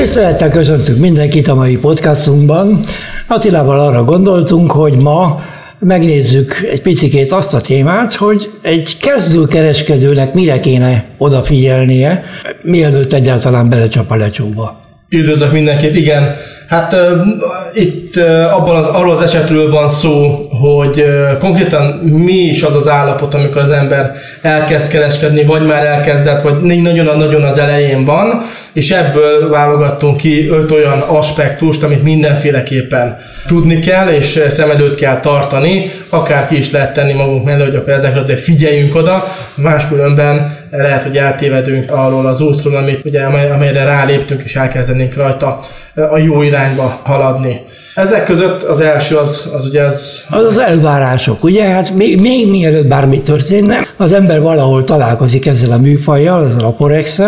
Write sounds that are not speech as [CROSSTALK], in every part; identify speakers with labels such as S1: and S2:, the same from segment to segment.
S1: Tisztelettel köszöntünk mindenkit a mai podcastunkban. Attilával arra gondoltunk, hogy ma megnézzük egy picikét azt a témát, hogy egy kezdőkereskedőnek mire kéne odafigyelnie, mielőtt egyáltalán belecsap a lecsóba.
S2: Üdvözlök mindenkit, igen. Hát uh, itt uh, abban az, arról az esetről van szó, hogy uh, konkrétan mi is az az állapot, amikor az ember elkezd kereskedni, vagy már elkezdett, vagy nagyon-nagyon az elején van, és ebből válogattunk ki öt olyan aspektust, amit mindenféleképpen tudni kell, és szem előtt kell tartani, akár ki is lehet tenni magunk mellé, hogy akkor ezekre azért figyeljünk oda, máskülönben lehet, hogy eltévedünk arról az útról, amit ugye, amelyre ráléptünk, és elkezdenénk rajta a jó irányba haladni. Ezek között az első az, az ugye az...
S1: Az az elvárások, ugye? Hát még, még mielőtt bármi történne, az ember valahol találkozik ezzel a műfajjal, ezzel a forex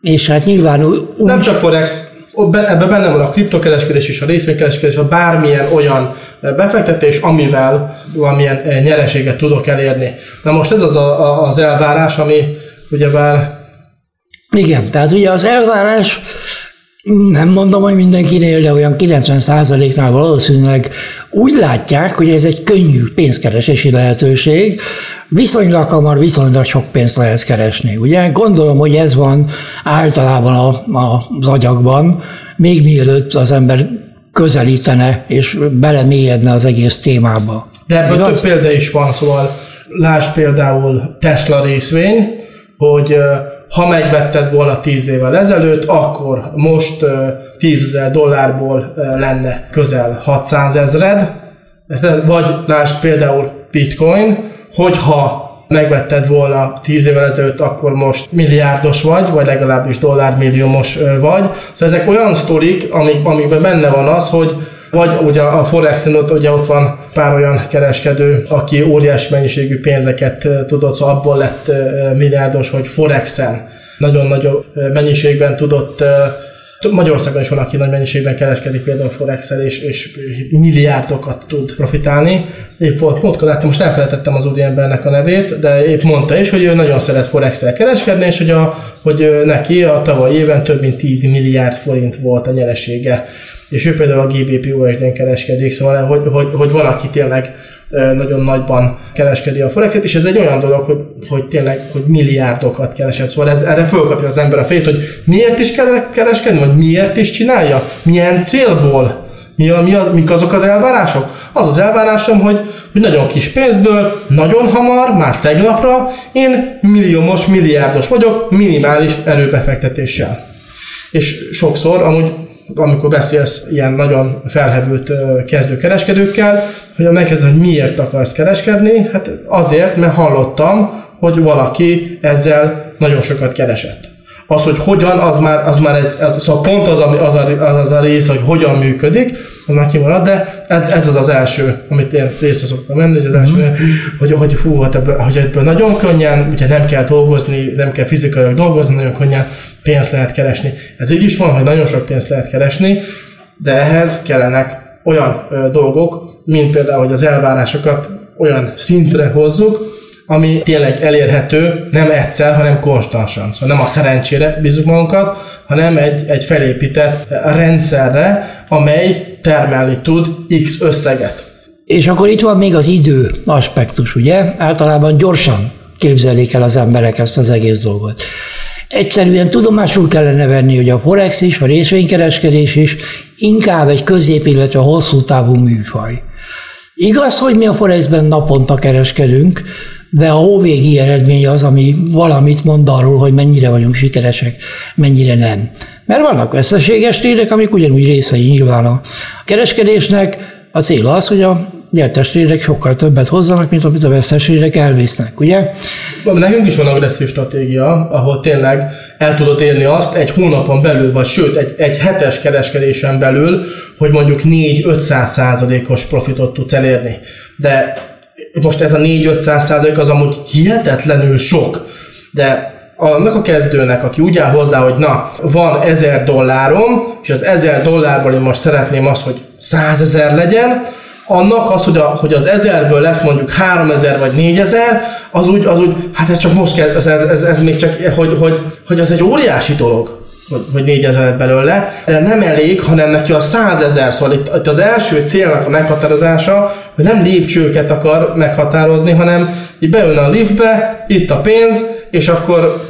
S1: és hát nyilván... Úgy...
S2: Nem csak forex, ebben benne van a kriptokereskedés és a részvénykereskedés, a bármilyen olyan befektetés, amivel valamilyen nyereséget tudok elérni. Na most ez az a, az elvárás, ami ugyebár...
S1: Igen, tehát ugye az elvárás nem mondom, hogy mindenkinél, de olyan 90%-nál valószínűleg úgy látják, hogy ez egy könnyű pénzkeresési lehetőség, viszonylag hamar, viszonylag sok pénzt lehet keresni. Ugye gondolom, hogy ez van általában a, a, az agyakban, még mielőtt az ember közelítene és belemélyedne az egész témába.
S2: De ebből több példa is van, szóval lásd például Tesla részvény, hogy ha megvetted volna 10 évvel ezelőtt, akkor most 10 ezer dollárból lenne közel 600 ezred, vagy lásd például Bitcoin, hogyha megvetted volna 10 évvel ezelőtt, akkor most milliárdos vagy, vagy legalábbis dollármilliómos vagy. Szóval ezek olyan sztorik, amik, amikben benne van az, hogy vagy ugye a forex ott, ugye ott van pár olyan kereskedő, aki óriás mennyiségű pénzeket tudott, szóval abból lett milliárdos, hogy Forexen nagyon nagyobb mennyiségben tudott Magyarországon is van, aki nagy mennyiségben kereskedik például forex és, és milliárdokat tud profitálni. Épp volt, múltkor láttam, most elfelejtettem az úri embernek a nevét, de épp mondta is, hogy ő nagyon szeret forex kereskedni, és hogy, a, hogy neki a tavaly éven több mint 10 milliárd forint volt a nyeresége és ő például a GBP USD-n kereskedik, szóval hogy, hogy, hogy van, aki tényleg nagyon nagyban kereskedi a Forexet, és ez egy olyan dolog, hogy, hogy tényleg hogy milliárdokat keresett. Szóval ez, erre fölkapja az ember a fejét, hogy miért is kell kereskedni, vagy miért is csinálja, milyen célból, mi, a, mi az, mik azok az elvárások? Az az elvárásom, hogy, hogy nagyon kis pénzből, nagyon hamar, már tegnapra én milliómos, milliárdos vagyok, minimális erőbefektetéssel. És sokszor amúgy amikor beszélsz ilyen nagyon felhevült kezdőkereskedőkkel, hogy megkérdezem, hogy miért akarsz kereskedni, hát azért, mert hallottam, hogy valaki ezzel nagyon sokat keresett. Az, hogy hogyan, az már, az már egy, ez, szóval pont az, ami, az, a, az, az a rész, hogy hogyan működik, az már kimarad, de ez, ez az az első, amit én észre szoktam menni, hogy az első, mm-hmm. hogy, hogy hú, hát ebből, hogy ebből nagyon könnyen, ugye nem kell dolgozni, nem kell fizikailag dolgozni, nagyon könnyen pénzt lehet keresni. Ez így is van, hogy nagyon sok pénzt lehet keresni, de ehhez kellenek olyan ö, dolgok, mint például, hogy az elvárásokat olyan szintre hozzuk, ami tényleg elérhető nem egyszer, hanem konstansan. Szóval nem a szerencsére bízunk magunkat, hanem egy, egy felépített rendszerre, amely termelni tud X összeget.
S1: És akkor itt van még az idő aspektus, ugye? Általában gyorsan képzelik el az emberek ezt az egész dolgot. Egyszerűen tudomásul kellene venni, hogy a forex is, a részvénykereskedés is inkább egy közép, illetve hosszú távú műfaj. Igaz, hogy mi a forexben naponta kereskedünk, de a hóvégi eredmény az, ami valamit mond arról, hogy mennyire vagyunk sikeresek, mennyire nem. Mert vannak veszteséges trédek, amik ugyanúgy részei nyilván a kereskedésnek. A cél az, hogy a nyertes trédek sokkal többet hozzanak, mint amit a vesztes trédek elvésznek, ugye?
S2: Nekünk is van agresszív stratégia, ahol tényleg el tudod érni azt egy hónapon belül, vagy sőt, egy, egy hetes kereskedésen belül, hogy mondjuk 4-500 százalékos profitot tudsz elérni. De most ez a 4-500 százalék az amúgy hihetetlenül sok, de annak a kezdőnek, aki úgy áll hozzá, hogy na, van 1000 dollárom, és az 1000 dollárból én most szeretném azt, hogy 100 ezer legyen, annak az, hogy, a, hogy az ezerből lesz mondjuk 3000 vagy 4000, az úgy, az úgy, hát ez csak most kell, ez, ez, ez, ez még csak, hogy, hogy, hogy az egy óriási dolog. vagy, vagy 4000 lett belőle, de nem elég, hanem neki a 100 ezer, szóval itt, itt az első célnak a meghatározása, hogy nem lépcsőket akar meghatározni, hanem így beülne a liftbe, itt a pénz, és akkor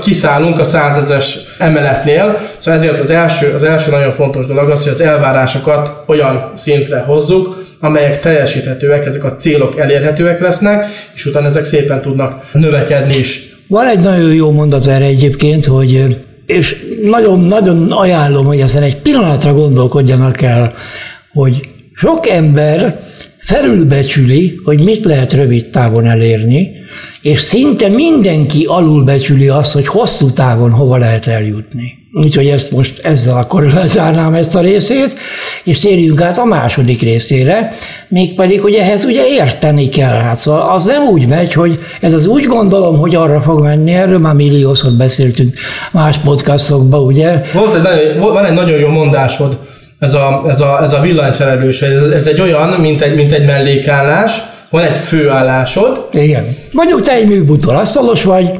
S2: kiszállunk a százezes emeletnél, szóval ezért az első, az első nagyon fontos dolog az, hogy az elvárásokat olyan szintre hozzuk, amelyek teljesíthetőek, ezek a célok elérhetőek lesznek, és utána ezek szépen tudnak növekedni is.
S1: Van egy nagyon jó mondat erre egyébként, hogy és nagyon-nagyon ajánlom, hogy ezen egy pillanatra gondolkodjanak el, hogy sok ember felülbecsüli, hogy mit lehet rövid távon elérni, és szinte mindenki alulbecsüli azt, hogy hosszú távon hova lehet eljutni. Úgyhogy ezt most ezzel akkor [LAUGHS] lezárnám ezt a részét, és térjünk át a második részére, mégpedig, hogy ehhez ugye érteni kell. Hát szóval az nem úgy megy, hogy ez az úgy gondolom, hogy arra fog menni, erről már milliószor beszéltünk más podcastokban, ugye?
S2: Volt egy van egy nagyon jó mondásod, ez a, ez a, ez a villanyszerelős, ez, ez egy olyan, mint egy, mint egy mellékállás, van egy főállásod.
S1: Igen. Mondjuk te egy műbutól asztalos vagy,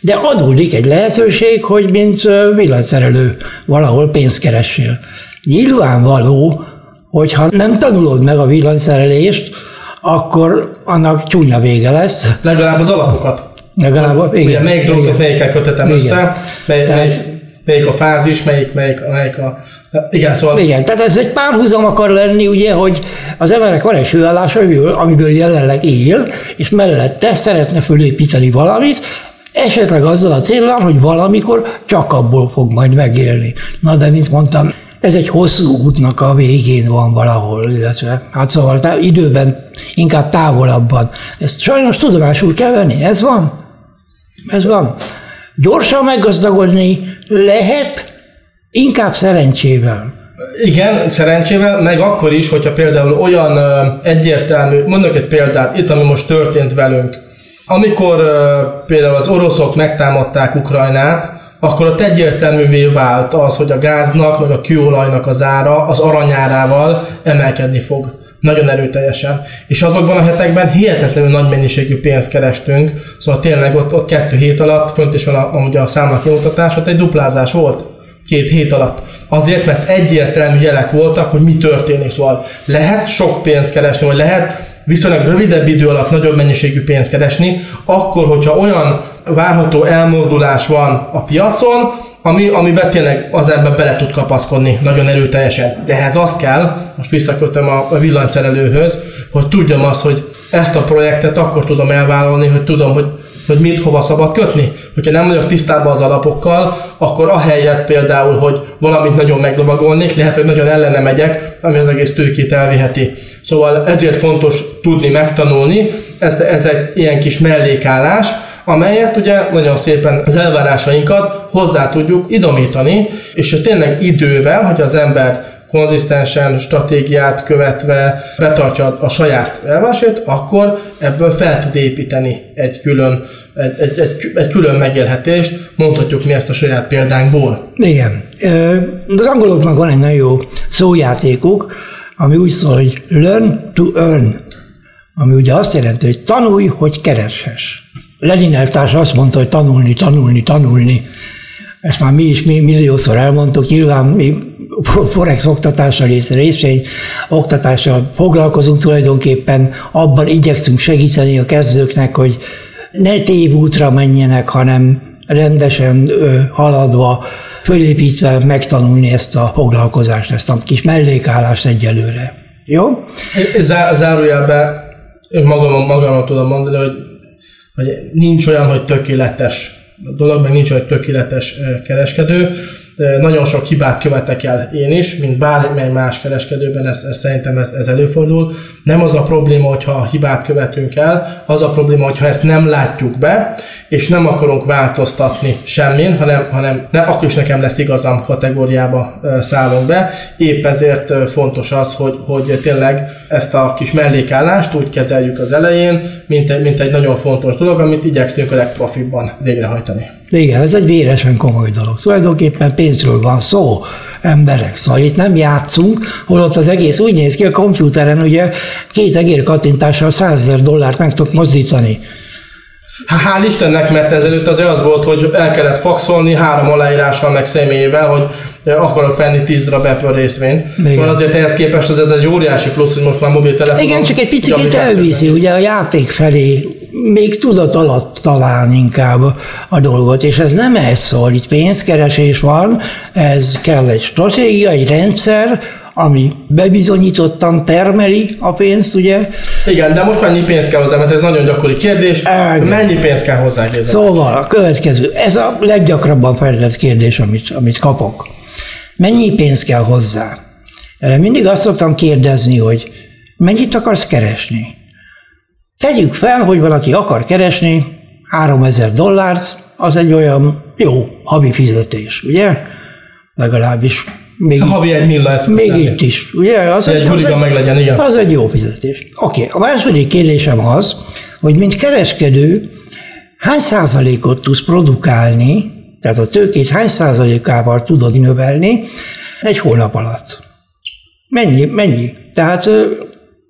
S1: de adódik egy lehetőség, hogy mint villanyszerelő valahol pénzt keressél. Nyilvánvaló, hogy ha nem tanulod meg a villanyszerelést, akkor annak csúnya vége lesz.
S2: Legalább az alapokat.
S1: Legalább, igen.
S2: Ugye melyik dolgot melyikkel kötetem igen. össze, mely, Tehát, melyik, a fázis, melyik, melyik, melyik a igen, szóval...
S1: Igen, tehát ez egy párhuzam akar lenni, ugye, hogy az emberek van egy főállása, amiből jelenleg él, és mellette szeretne fölépíteni valamit, esetleg azzal a célral, hogy valamikor csak abból fog majd megélni. Na de, mint mondtam, ez egy hosszú útnak a végén van valahol, illetve hát szóval tá- időben, inkább távolabban. Ezt sajnos tudomásul kell venni, ez van. Ez van. Gyorsan meggazdagodni lehet, Inkább szerencsével.
S2: Igen, szerencsével, meg akkor is, hogyha például olyan egyértelmű, mondok egy példát, itt ami most történt velünk. Amikor például az oroszok megtámadták Ukrajnát, akkor ott egyértelművé vált az, hogy a gáznak, meg a kőolajnak az ára az aranyárával emelkedni fog nagyon erőteljesen. És azokban a hetekben hihetetlenül nagy mennyiségű pénzt kerestünk, szóval tényleg ott, ott kettő hét alatt, fönt is van a, a, a számlak kimutatás, ott egy duplázás volt két hét alatt. Azért, mert egyértelmű jelek voltak, hogy mi történik. Szóval lehet sok pénzt keresni, vagy lehet viszonylag rövidebb idő alatt nagyobb mennyiségű pénzt keresni, akkor, hogyha olyan várható elmozdulás van a piacon, ami, amiben tényleg az ember bele tud kapaszkodni nagyon erőteljesen. De ehhez az kell, most visszakötöm a, a villanyszerelőhöz, hogy tudjam azt, hogy ezt a projektet akkor tudom elvállalni, hogy tudom, hogy, hogy mit hova szabad kötni. Hogyha nem vagyok tisztában az alapokkal, akkor ahelyett például, hogy valamit nagyon meglovagolnék, lehet, hogy nagyon ellene megyek, ami az egész tőkét elviheti. Szóval ezért fontos tudni megtanulni, ez, ez egy ilyen kis mellékállás, amelyet ugye nagyon szépen az elvárásainkat hozzá tudjuk idomítani, és tényleg idővel, hogy az ember konzisztensen, stratégiát követve betartja a saját elvárásait, akkor ebből fel tud építeni egy külön, egy, egy, egy, egy külön megélhetést, mondhatjuk mi ezt a saját példánkból.
S1: Igen. Az angoloknak van egy nagyon jó szójátékuk, ami úgy szól, hogy learn to earn, ami ugye azt jelenti, hogy tanulj, hogy kereshess. Lenin eltárs azt mondta, hogy tanulni, tanulni, tanulni. Ezt már mi is mi milliószor elmondtuk, nyilván mi Forex oktatással és részvény oktatással foglalkozunk tulajdonképpen, abban igyekszünk segíteni a kezdőknek, hogy ne tévútra menjenek, hanem rendesen ö, haladva, fölépítve megtanulni ezt a foglalkozást, ezt a kis mellékállást egyelőre. Jó?
S2: Zá, zárójelben magam, magamra tudom mondani, hogy, hogy nincs olyan, hogy tökéletes dolog, meg nincs olyan tökéletes kereskedő nagyon sok hibát követek el én is, mint bármely más kereskedőben, ez, ez szerintem ez, ez előfordul. Nem az a probléma, hogyha hibát követünk el, az a probléma, hogyha ezt nem látjuk be, és nem akarunk változtatni semmin, hanem, hanem ne, akkor is nekem lesz igazam kategóriába szállunk be. Épp ezért fontos az, hogy, hogy tényleg ezt a kis mellékállást úgy kezeljük az elején, mint egy, mint egy nagyon fontos dolog, amit igyekszünk a legprofibban végrehajtani.
S1: Igen, ez egy véresen komoly dolog. Tulajdonképpen pénzről van szó, emberek. Szóval itt nem játszunk, holott az egész úgy néz ki a komputeren, ugye két egér kattintással 100 ezer dollárt meg tudok mozdítani.
S2: Hál' Istennek, mert ezelőtt azért az volt, hogy el kellett faxolni három aláírással meg személyével, hogy akarok venni 10 darab Apple részvényt. Igen. Szóval azért ehhez képest az ez egy óriási plusz, hogy most már mobiltelefon.
S1: Igen, csak egy picit elviszi ugye a játék felé, még tudat alatt talán inkább a dolgot, és ez nem ez szól, itt pénzkeresés van, ez kell egy stratégia, egy rendszer, ami bebizonyítottan termeli a pénzt, ugye?
S2: Igen, de most mennyi pénz kell hozzá, mert ez nagyon gyakori kérdés. Igen. Mennyi pénz kell hozzá?
S1: Szóval a következő, ez a leggyakrabban feltett kérdés, amit, amit kapok. Mennyi pénz kell hozzá? Erre mindig azt szoktam kérdezni, hogy mennyit akarsz keresni? Tegyük fel, hogy valaki akar keresni 3000 dollárt, az egy olyan jó havi fizetés, ugye? Legalábbis
S2: még, a havi egy milla ez
S1: Még itt is, ugye?
S2: Az egy, az, egy, meg legyen, igen.
S1: az egy jó fizetés. Oké, okay. a második kérdésem az, hogy mint kereskedő, hány százalékot tudsz produkálni, tehát a tőkét hány százalékával tudod növelni egy hónap alatt? Mennyi, mennyi? Tehát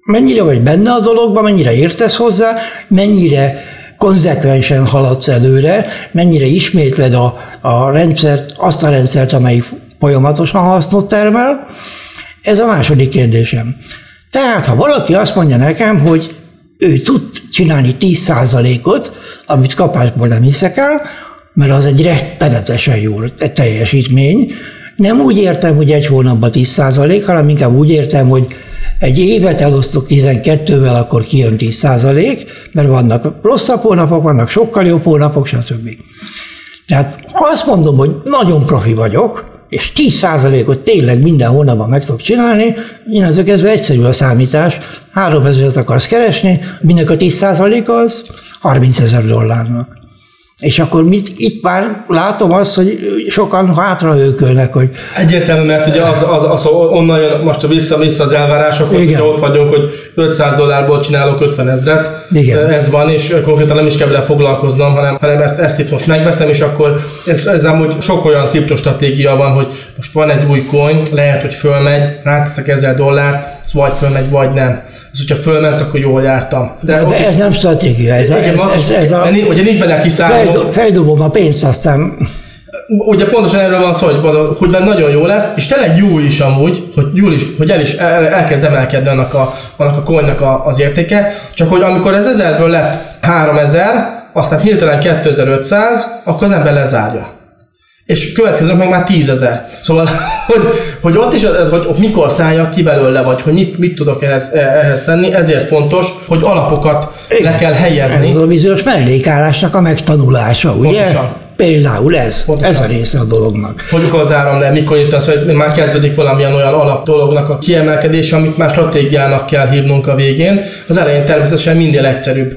S1: mennyire vagy benne a dologban, mennyire értesz hozzá, mennyire konzekvensen haladsz előre, mennyire ismétled a, a rendszert, azt a rendszert, amelyik folyamatosan hasznot termel? Ez a második kérdésem. Tehát, ha valaki azt mondja nekem, hogy ő tud csinálni 10%-ot, amit kapásból nem hiszek el, mert az egy rettenetesen jó teljesítmény. Nem úgy értem, hogy egy hónapban 10%, hanem inkább úgy értem, hogy egy évet elosztok 12-vel, akkor kijön 10%, mert vannak rosszabb hónapok, vannak sokkal jobb hónapok, stb. Tehát ha azt mondom, hogy nagyon profi vagyok, és 10%-ot tényleg minden hónapban meg tudok csinálni, innentől kezdve egyszerű a számítás, 3000-et akarsz keresni, minek a 10%-a az 30 ezer dollárnak. És akkor mit, itt már látom azt, hogy sokan hátra őkölnek, hogy...
S2: Egyértelmű, mert ugye az, az, az onnan jön most vissza-vissza az elvárások, hogy ott vagyunk, hogy 500 dollárból csinálok 50 ezret. Igen. Ez van, és konkrétan nem is kell vele foglalkoznom, hanem, hanem ezt, ezt itt most megveszem, és akkor ez, ez amúgy sok olyan kriptostratégia van, hogy most van egy új coin, lehet, hogy fölmegy, ráteszek 1000 dollárt, vagy fölmegy, vagy nem. Ez, hogyha fölment, akkor jól jártam.
S1: De, de ez is, nem stratégia, ez,
S2: igen,
S1: ez, ez, ez a...
S2: Ugye nincs benne kiszálló.
S1: Feldobom a pénzt, aztán
S2: ugye pontosan erről van szó, hogy, hogy nagyon jó lesz, és tényleg jó is amúgy, hogy, jó is, hogy el is el, elkezd emelkedni annak a, annak a coinnak a, az értéke, csak hogy amikor ez ezerből lett 3000, aztán hirtelen 2500, akkor az ember lezárja és következők meg már tízezer. Szóval, [LAUGHS] hogy, hogy ott is, hogy mikor szálljak ki belőle, vagy hogy mit, mit tudok ehhez, ehhez tenni, ezért fontos, hogy alapokat Igen. le kell helyezni.
S1: Ez a bizonyos mellékállásnak a megtanulása, ugye? Pontosan. Például ez, Pontosan. ez a része a dolognak.
S2: Hogy az áram le, mikor itt az, hogy már kezdődik valamilyen olyan alap dolognak a kiemelkedése, amit már stratégiának kell hívnunk a végén. Az elején természetesen minél egyszerűbb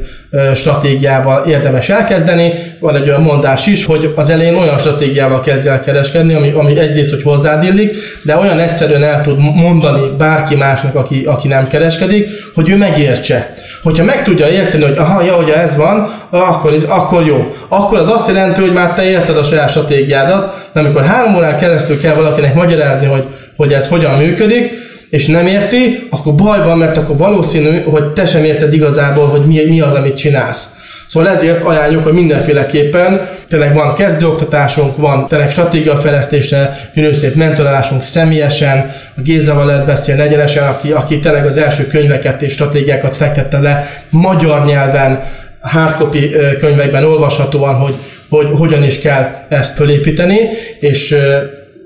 S2: stratégiával érdemes elkezdeni. Van egy olyan mondás is, hogy az elején olyan stratégiával kezdj el kereskedni, ami, ami egyrészt, hogy hozzád illik, de olyan egyszerűen el tud mondani bárki másnak, aki, aki nem kereskedik, hogy ő megértse. Hogyha meg tudja érteni, hogy aha, ja, hogy ez van, akkor, akkor jó. Akkor az azt jelenti, hogy már te érted a saját stratégiádat, de amikor három órán keresztül kell valakinek magyarázni, hogy, hogy ez hogyan működik, és nem érti, akkor bajban, mert akkor valószínű, hogy te sem érted igazából, hogy mi, mi az, amit csinálsz. Szóval ezért ajánljuk, hogy mindenféleképpen tényleg van kezdőoktatásunk, van tényleg stratégiafejlesztésre, gyönyörű szép mentorálásunk személyesen, a Gézával lehet beszélni egyenesen, aki, aki tényleg az első könyveket és stratégiákat fektette le magyar nyelven, hardcopy könyvekben olvashatóan, hogy, hogy hogyan is kell ezt fölépíteni, és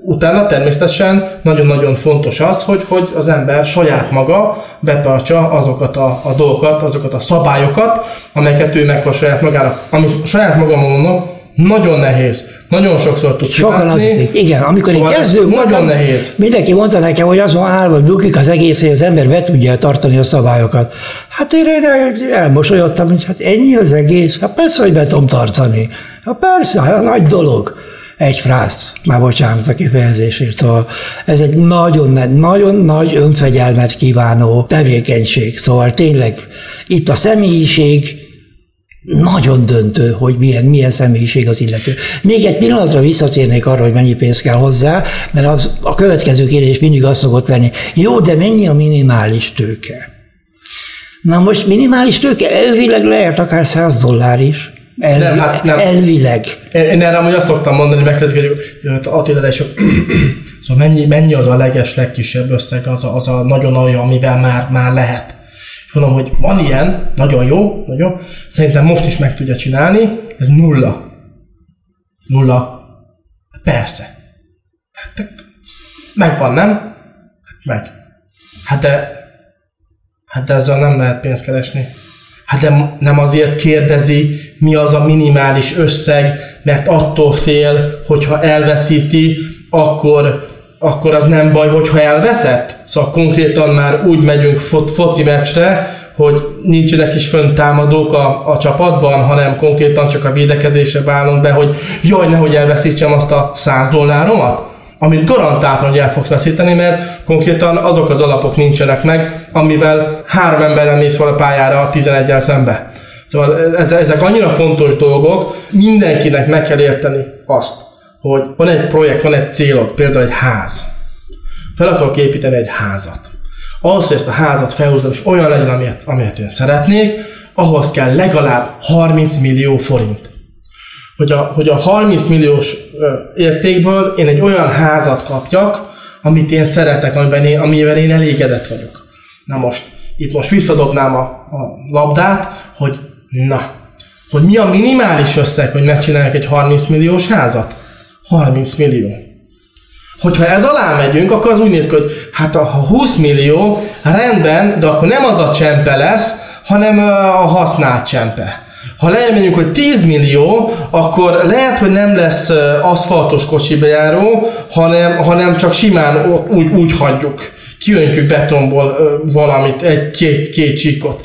S2: utána természetesen nagyon-nagyon fontos az, hogy, hogy az ember saját maga betartsa azokat a, a dolgokat, azokat a szabályokat, amelyeket ő meghoz saját magának. Ami saját magam mondom, nagyon nehéz. Nagyon sokszor tudsz
S1: Sokan az hiszik. Igen, amikor szóval én kezdő
S2: nagyon nehéz.
S1: Mindenki mondta nekem, hogy az van állva, hogy bukik az egész, hogy az ember be tudja tartani a szabályokat. Hát én, én elmosolyodtam, hogy hát ennyi az egész. Hát persze, hogy be tudom tartani. Hát persze, hát nagy dolog egy frászt, már bocsánat a kifejezésért. Szóval ez egy nagyon, nagyon nagy önfegyelmet kívánó tevékenység. Szóval tényleg itt a személyiség nagyon döntő, hogy milyen, milyen személyiség az illető. Még egy pillanatra visszatérnék arra, hogy mennyi pénz kell hozzá, mert az, a következő kérdés mindig azt szokott lenni, jó, de mennyi a minimális tőke? Na most minimális tőke elvileg lehet akár 100 dollár is, Elvi, nem, hát nem. Elvileg.
S2: Én, én erre amúgy azt szoktam mondani, megkérdezik, hogy jött Attila, sok... [CLEARS THROAT] szóval mennyi, mennyi az a leges, legkisebb összeg, az a, az a nagyon olyan, amivel már, már lehet. És mondom, hogy van ilyen, nagyon jó, nagyon, szerintem most is meg tudja csinálni, ez nulla. Nulla. Persze. Hát, megvan, nem? Hát meg. Hát de, hát de ezzel nem lehet pénzt keresni. Hát de nem azért kérdezi, mi az a minimális összeg, mert attól fél, hogyha elveszíti, akkor, akkor az nem baj, hogyha elveszett. Szóval konkrétan már úgy megyünk fo- foci meccsre, hogy nincsenek is fönn támadók a, a csapatban, hanem konkrétan csak a védekezésre válunk be, hogy jaj, nehogy elveszítsem azt a 100 dolláromat amit garantáltan, hogy el fogsz veszíteni, mert konkrétan azok az alapok nincsenek meg, amivel három emberrel mész a pályára a 11-el szembe. Szóval ezek annyira fontos dolgok, mindenkinek meg kell érteni azt, hogy van egy projekt, van egy célod, például egy ház. Fel akarok építeni egy házat. Ahhoz, hogy ezt a házat felhúzom, és olyan legyen, amilyet, amilyet én szeretnék, ahhoz kell legalább 30 millió forint hogy a, hogy a 30 milliós értékből én egy olyan házat kapjak, amit én szeretek, amiben én, amivel én elégedett vagyok. Na most, itt most visszadobnám a, a labdát, hogy na, hogy mi a minimális összeg, hogy megcsinálják egy 30 milliós házat? 30 millió. Hogyha ez alá megyünk, akkor az úgy néz ki, hogy hát ha 20 millió, rendben, de akkor nem az a csempe lesz, hanem a használt csempe. Ha leemegyünk, hogy 10 millió, akkor lehet, hogy nem lesz aszfaltos kocsibejáró, hanem, hanem csak simán úgy, úgy hagyjuk kiöntjük betonból valamit, egy-két két csíkot.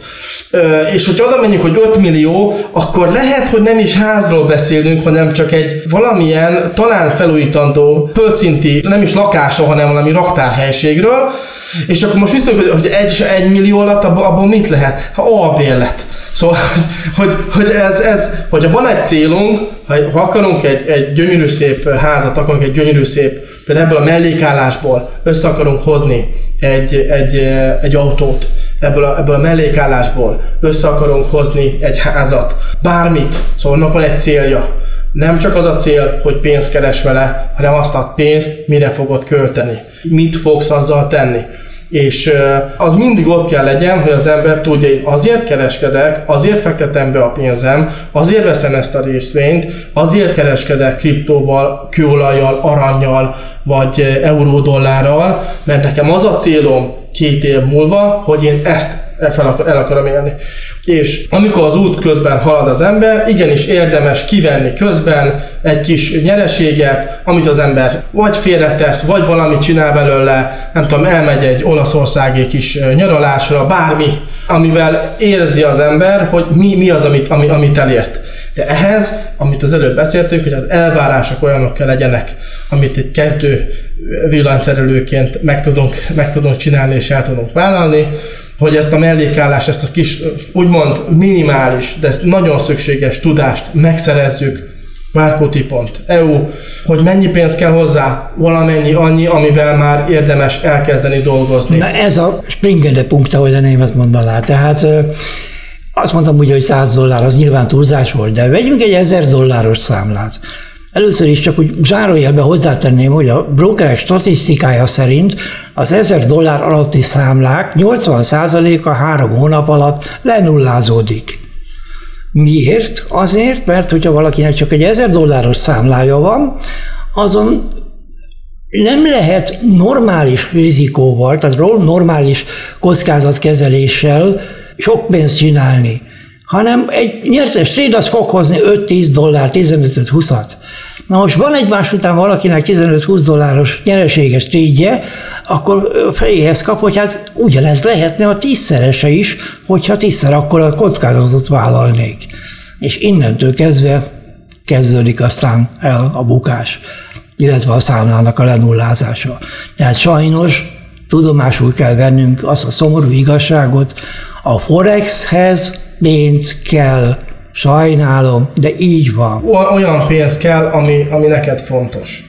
S2: És hogy oda menjünk, hogy 5 millió, akkor lehet, hogy nem is házról beszélünk, hanem csak egy valamilyen talán felújítandó, földszinti, nem is lakásról, hanem valami raktárhelységről, és akkor most visszatérünk, hogy egy, egy millió alatt abból mit lehet? Ha albérlet. Szóval, hogy, hogy ez, ez, hogyha van egy célunk, ha akarunk egy, egy gyönyörű szép házat, akarunk egy gyönyörű szép, például ebből a mellékállásból össze akarunk hozni egy, egy, egy autót, ebből a, ebből a mellékállásból össze akarunk hozni egy házat, bármit, szóval annak van egy célja. Nem csak az a cél, hogy pénzt keres vele, hanem azt a pénzt mire fogod költeni. Mit fogsz azzal tenni. És az mindig ott kell legyen, hogy az ember tudja, hogy azért kereskedek, azért fektetem be a pénzem, azért veszem ezt a részvényt, azért kereskedek kriptóval, kőolajjal, aranyjal, vagy euródollárral, mert nekem az a célom két év múlva, hogy én ezt fel akar, el akarom élni. És amikor az út közben halad az ember, igenis érdemes kivenni közben egy kis nyereséget, amit az ember vagy félretesz, vagy valamit csinál belőle, nem tudom, elmegy egy olaszországi kis nyaralásra, bármi, amivel érzi az ember, hogy mi, mi az, amit, ami, amit elért. De ehhez, amit az előbb beszéltünk, hogy az elvárások olyanok kell legyenek, amit egy kezdő villanyszerelőként meg tudunk, meg tudunk csinálni és el tudunk vállalni, hogy ezt a mellékállást, ezt a kis, úgymond minimális, de nagyon szükséges tudást megszerezzük, márkóti.eu, hogy mennyi pénz kell hozzá, valamennyi annyi, amivel már érdemes elkezdeni dolgozni.
S1: Na ez a springende punkt, ahogy a német mondaná. Tehát azt mondtam ugye, hogy 100 dollár, az nyilván túlzás volt, de vegyünk egy 1000 dolláros számlát. Először is csak úgy zárójelbe hozzátenném, hogy a brokerek statisztikája szerint az 1000 dollár alatti számlák 80%-a három hónap alatt lenullázódik. Miért? Azért, mert hogyha valakinek csak egy 1000 dolláros számlája van, azon nem lehet normális rizikóval, tehát normális kockázatkezeléssel sok pénzt csinálni, hanem egy nyertes trade az fog hozni 5-10 dollár, 15-20-at. Na most van egymás után valakinek 15-20 dolláros nyereséges trédje, akkor fejéhez kap, hogy hát ugyanez lehetne a tízszerese is, hogyha tízszer akkor a kockázatot vállalnék. És innentől kezdve kezdődik aztán el a bukás, illetve a számlának a lenullázása. Tehát sajnos tudomásul kell vennünk azt a szomorú igazságot, a Forexhez pénz kell, sajnálom, de így van.
S2: Olyan pénz kell, ami, ami neked fontos.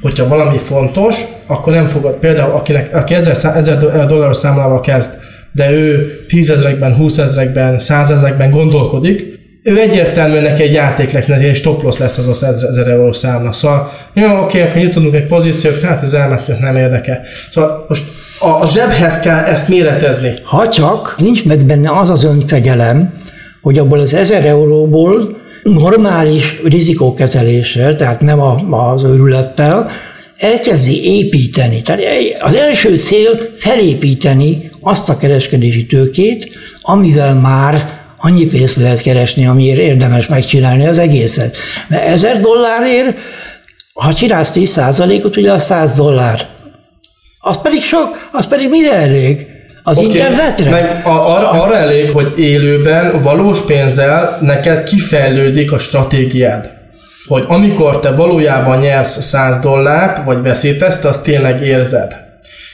S2: Hogyha valami fontos, akkor nem fogod, például akinek, aki 1000, 1000 dolláros számlával kezd, de ő tízezrekben, húszezrekben, százezrekben gondolkodik, ő egyértelműen neki egy játék lesz, neki egy stop loss lesz az a 100 ezer euró számla. Szóval, jó, oké, akkor nyitunk egy pozíciót, hát ez elment, nem érdekel. Szóval most a, a zsebhez kell ezt méretezni.
S1: Ha csak nincs meg benne az az önfegyelem, hogy abból az 1000 euróból normális rizikókezeléssel, tehát nem a, az őrülettel, elkezdi építeni. Tehát az első cél felépíteni azt a kereskedési tőkét, amivel már annyi pénzt lehet keresni, amiért érdemes megcsinálni az egészet. Mert ezer dollárért, ha csinálsz 10%-ot, ugye az 100 dollár. Az pedig sok, az pedig mire elég? Az okay. internetre?
S2: Meg arra, arra elég, hogy élőben, valós pénzzel neked kifejlődik a stratégiád. Hogy amikor te valójában nyersz 100 dollárt, vagy veszítesz, te azt tényleg érzed.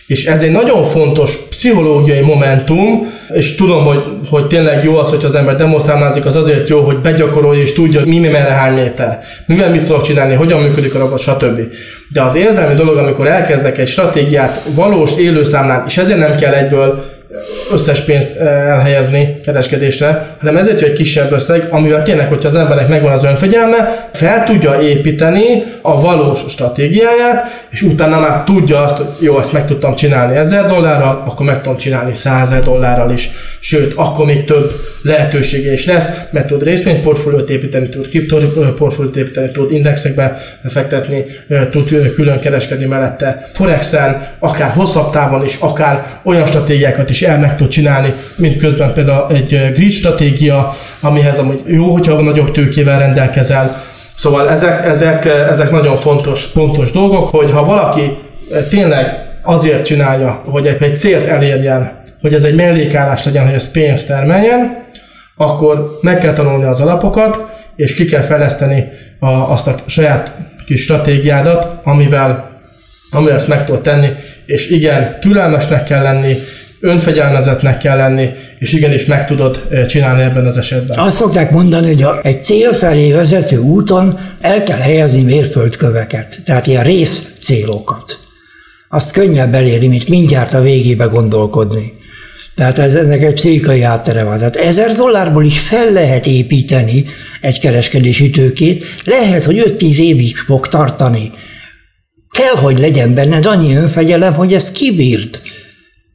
S2: És ez egy nagyon fontos pszichológiai momentum, és tudom, hogy, hogy tényleg jó az, hogy az ember demonstrálnázik, az azért jó, hogy begyakorolja és tudja, mi, mi merre hány méter, mivel mit tudok csinálni, hogyan működik a robot, stb. De az érzelmi dolog, amikor elkezdek egy stratégiát valós élőszámlán, és ezért nem kell egyből összes pénzt eh, elhelyezni kereskedésre, hanem ezért egy kisebb összeg, amivel tényleg, hogyha az embernek megvan az önfegyelme, fel tudja építeni a valós stratégiáját, és utána már tudja azt, hogy jó, ezt meg tudtam csinálni 1000 dollárral, akkor meg tudom csinálni 100 dollárral is, sőt, akkor még több lehetősége is lesz, mert tud részvényportfóliót építeni, tud kriptoportfóliót építeni, tud indexekbe fektetni, tud külön kereskedni mellette. Forexen, akár hosszabb távon is, akár olyan stratégiákat is el meg tud csinálni, mint közben például egy grid stratégia, amihez amúgy jó, hogyha nagyobb tőkével rendelkezel, Szóval ezek, ezek, ezek nagyon fontos, fontos dolgok, hogy ha valaki tényleg azért csinálja, hogy egy, egy célt elérjen, hogy ez egy mellékállás legyen, hogy ez pénzt termeljen, akkor meg kell tanulni az alapokat, és ki kell fejleszteni a, azt a saját kis stratégiádat, amivel, amivel ezt meg tudod tenni, és igen, türelmesnek kell lenni, önfegyelmezetnek kell lenni, és igenis meg tudod csinálni ebben az esetben.
S1: Azt szokták mondani, hogy egy cél felé vezető úton el kell helyezni mérföldköveket, tehát ilyen rész célokat. Azt könnyebb elérni, mint mindjárt a végébe gondolkodni. Tehát ez, ennek egy pszichikai áttere van. Tehát ezer dollárból is fel lehet építeni egy kereskedési tőkét, lehet, hogy 5-10 évig fog tartani. Kell, hogy legyen benned annyi önfegyelem, hogy ezt kibírt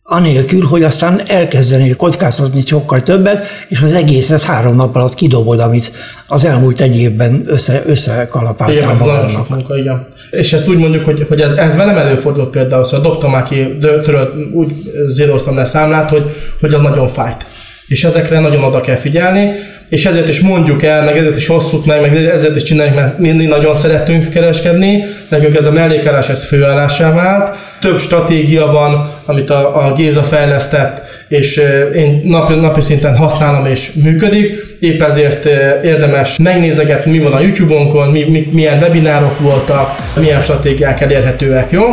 S1: anélkül, hogy aztán elkezdenél kockáztatni sokkal többet, és az egészet három nap alatt kidobod, amit az elmúlt egy évben össze, összekalapáltál
S2: magadnak. Munka, igen. És ezt úgy mondjuk, hogy, hogy ez, ez velem előfordult például, szóval dobtam már ki, törölt, úgy zéroztam le számlát, hogy, hogy az nagyon fájt. És ezekre nagyon oda kell figyelni, és ezért is mondjuk el, meg ezért is hosszút meg, meg ezért is csináljuk, mert mindig nagyon szeretünk kereskedni, nekünk ez a mellékállás, ez főállásá vált, több stratégia van, amit a, a Géza fejlesztett, és én napi, napi szinten használom és működik, épp ezért érdemes megnézegetni, mi van a YouTube-onkon, mi, mi, milyen webinárok voltak, milyen stratégiák elérhetőek, jó?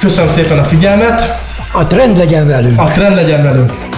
S2: Köszönöm szépen a figyelmet!
S1: A trend legyen velünk!
S2: A trend legyen velünk!